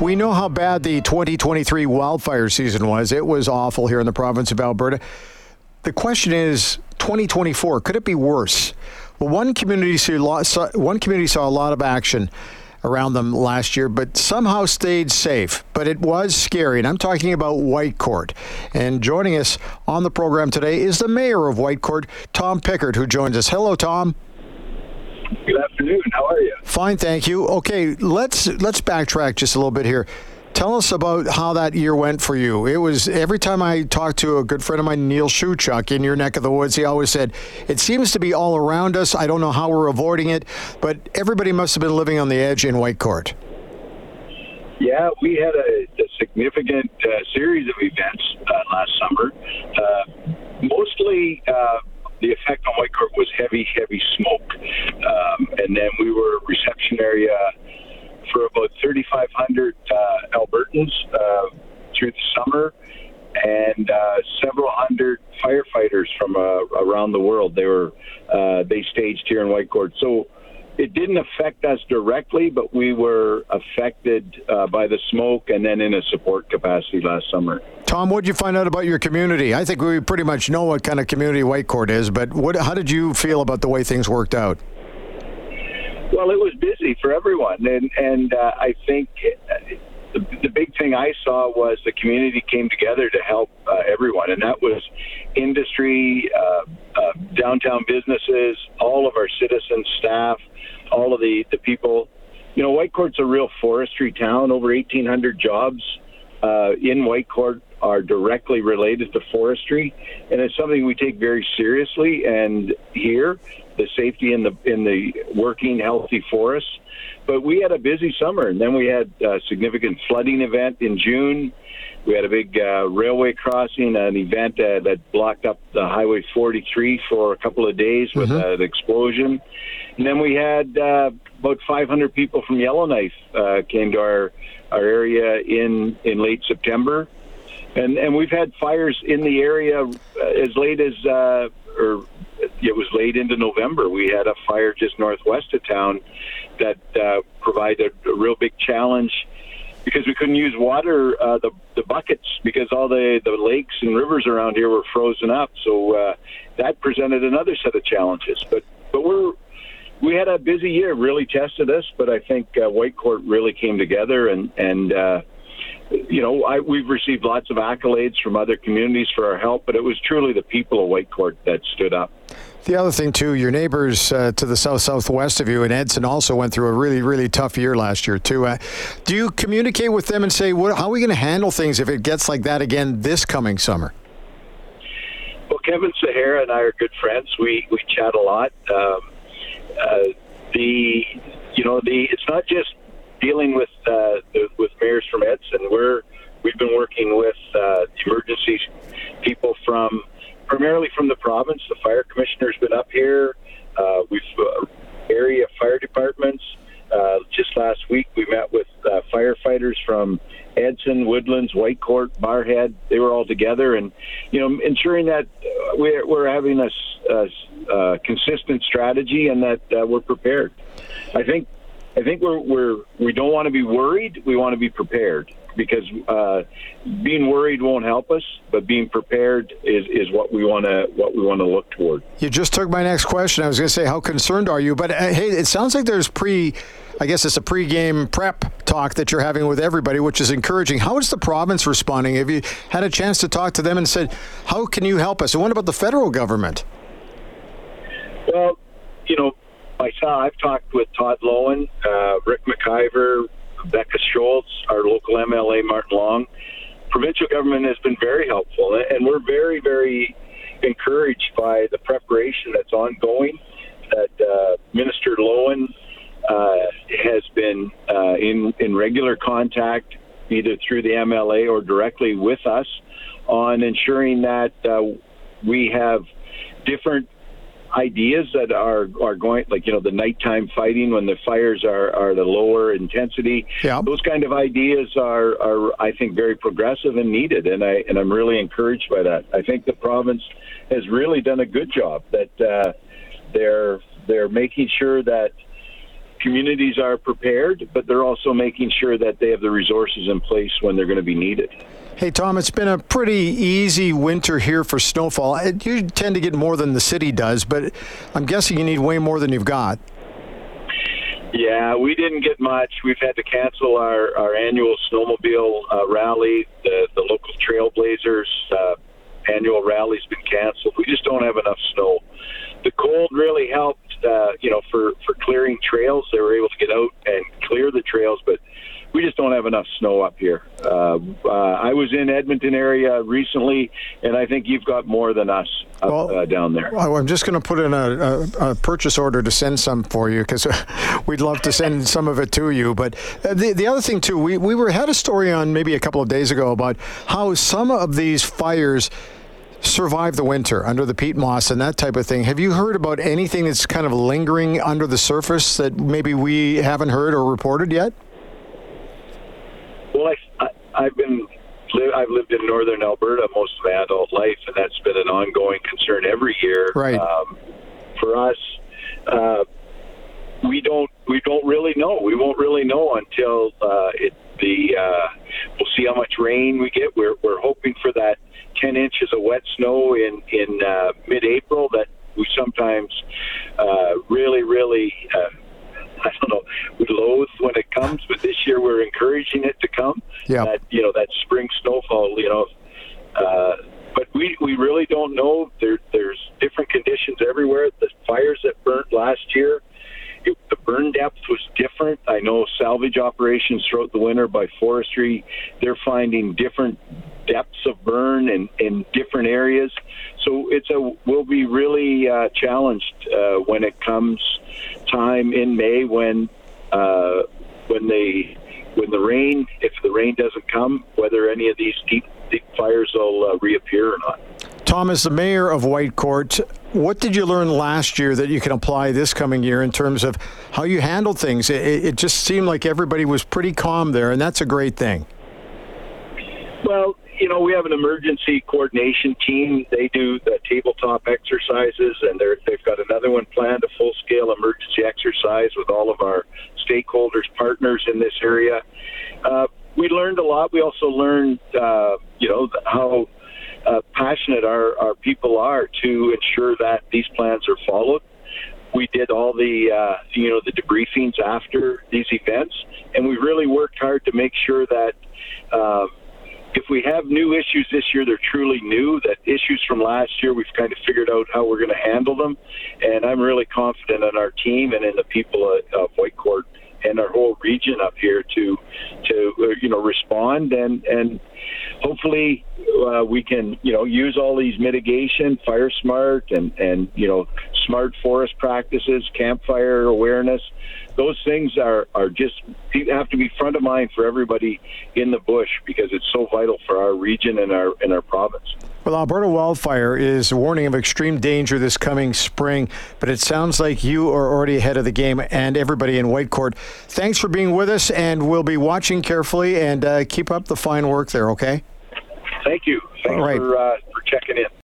We know how bad the 2023 wildfire season was. It was awful here in the province of Alberta. The question is 2024, could it be worse? Well, one community saw, one community saw a lot of action around them last year, but somehow stayed safe. But it was scary, and I'm talking about Whitecourt. And joining us on the program today is the mayor of Whitecourt, Tom Pickard, who joins us. Hello, Tom. Good afternoon. How are you? Fine, thank you. Okay, let's let's backtrack just a little bit here. Tell us about how that year went for you. It was every time I talked to a good friend of mine, Neil Shuchuk, in your neck of the woods, he always said, It seems to be all around us. I don't know how we're avoiding it, but everybody must have been living on the edge in Whitecourt. Yeah, we had a, a significant uh, series of events uh, last summer. Uh, mostly uh, the effect on Whitecourt was heavy, heavy smoke. Um, and then we were reception area for about 3,500 uh, Albertans uh, through the summer and uh, several hundred firefighters from uh, around the world. They were uh, they staged here in Whitecourt. So it didn't affect us directly, but we were affected uh, by the smoke and then in a support capacity last summer. Tom, what did you find out about your community? I think we pretty much know what kind of community Whitecourt is, but what, how did you feel about the way things worked out? Well, it was busy for everyone, and and uh, I think the, the big thing I saw was the community came together to help uh, everyone, and that was industry, uh, uh, downtown businesses, all of our citizens, staff, all of the the people. You know, Whitecourt's a real forestry town. Over 1,800 jobs uh, in Whitecourt are directly related to forestry, and it's something we take very seriously. And here, the safety in the in the working healthy forests. But we had a busy summer, and then we had a significant flooding event in June. We had a big uh, railway crossing, an event uh, that blocked up the Highway 43 for a couple of days with mm-hmm. uh, an explosion. And then we had uh, about 500 people from Yellowknife uh, came to our our area in in late September, and and we've had fires in the area uh, as late as uh, or it was late into November. We had a fire just northwest of town that uh, provided a real big challenge because we couldn't use water uh, the the buckets because all the the lakes and rivers around here were frozen up. So uh, that presented another set of challenges. But but we're we had a busy year, really tested us, but I think uh, Whitecourt really came together and and uh, you know I, we've received lots of accolades from other communities for our help, but it was truly the people of Whitecourt that stood up. The other thing too, your neighbors uh, to the south southwest of you in Edson also went through a really really tough year last year too. Uh, do you communicate with them and say, what, how are we going to handle things if it gets like that again this coming summer? Well, Kevin Zahara and I are good friends. We we chat a lot. Um, uh, the you know the it's not just dealing with uh, the, with mayors from Edson. We're we've been working with uh, emergency people from primarily from the province. The fire commissioner's been up here. Uh, we've uh, area fire departments. Uh, just last week, we met with uh, firefighters from Edson, Woodlands, Whitecourt, Barrhead. They were all together, and you know, ensuring that uh, we're, we're having a, a, a, consistent strategy and that uh, we're prepared. I think, I think we're we're we don't want to be worried. We want to be prepared because uh, being worried won't help us, but being prepared is, is what we want to what we want to look toward. You just took my next question. I was going to say, how concerned are you? But uh, hey, it sounds like there's pre. I guess it's a pre-game prep talk that you're having with everybody, which is encouraging. How is the province responding? Have you had a chance to talk to them and said, "How can you help us?" And what about the federal government? Well, you know, myself, I've talked with Todd Loewen, uh, Ric McIver, Becca Schulz, our local MLA Martin Long. Provincial government has been very helpful, and we're very, very encouraged by the preparation that's ongoing. That uh, Minister Loewen uh, has been uh, in in regular contact, either through the MLA or directly with us, on ensuring that uh, we have different ideas that are are going like you know the nighttime fighting when the fires are are the lower intensity yeah. those kind of ideas are are I think very progressive and needed and I and I'm really encouraged by that I think the province has really done a good job that uh, they're they're making sure that communities are prepared, but they're also making sure that they have the resources in place when they're going to be needed. Hey, Tom, it's been a pretty easy winter here for snowfall. You tend to get more than the city does, but I'm guessing you need way more than you've got. Yeah, we didn't get much. We've had to cancel our, our annual snowmobile uh, rally. The, the local Trailblazers uh, annual rally's been canceled. We just don't have enough snow. The cold really helped, uh, you know, for, for clearing trails. They were able to get out and clear the trails, but we just don't have enough snow up here. Uh, uh, I was in Edmonton area recently, and I think you've got more than us up, well, uh, down there. Well, I'm just going to put in a, a, a, purchase order to send some for you because we'd love to send some of it to you. But uh, the the other thing too, we we were had a story on maybe a couple of days ago about how some of these fires survive the winter under the peat moss and that type of thing. Have you heard about anything that's kind of lingering under the surface that maybe we haven't heard or reported yet? Well, I, I, have been I've lived in northern Alberta most of my adult life, and that's been an ongoing concern every year. Right. Um, for us, uh, we don't we don't really know. We won't really know until uh, it the uh, we'll see how much rain we get. We're we're hoping for that 10 inches of wet snow in in uh, mid-April that we sometimes uh, really really. Uh, I don't know, we loathe when it comes, but this year we're encouraging it to come. Yeah. That you know that spring snowfall. You know, uh, but we we really don't know. There there's different conditions everywhere. The fires that burnt last year. It, the burn depth was different. I know salvage operations throughout the winter by forestry, they're finding different depths of burn in, in different areas. So it's a we'll be really uh, challenged uh, when it comes time in May when uh, when they when the rain if the rain doesn't come whether any of these deep deep fires will uh, reappear or not. Thomas, the mayor of Whitecourt, what did you learn last year that you can apply this coming year in terms of how you handled things? It, it just seemed like everybody was pretty calm there, and that's a great thing. Well, you know, we have an emergency coordination team. They do the tabletop exercises, and they're, they've got another one planned, a full scale emergency exercise with all of our stakeholders, partners in this area. Uh, we learned a lot. We also learned, uh, you know, how uh, passionate our, our people are to ensure that these plans are followed. We did all the, uh, you know, the debriefings after these events, and we really worked hard to make sure that uh, if we have new issues this year, they're truly new. That issues from last year, we've kind of figured out how we're going to handle them, and I'm really confident in our team and in the people of uh, Whitecourt and our whole region up here to to uh, you know respond and and hopefully uh, we can you know use all these mitigation fire smart and and you know smart forest practices campfire awareness. Those things are are just have to be front of mind for everybody in the bush because it's so vital for our region and our and our province well, Alberta wildfire is a warning of extreme danger this coming spring, but it sounds like you are already ahead of the game and everybody in Whitecourt. Thanks for being with us, and we'll be watching carefully and uh, keep up the fine work there, okay? Thank you. Thanks for, uh, for checking in.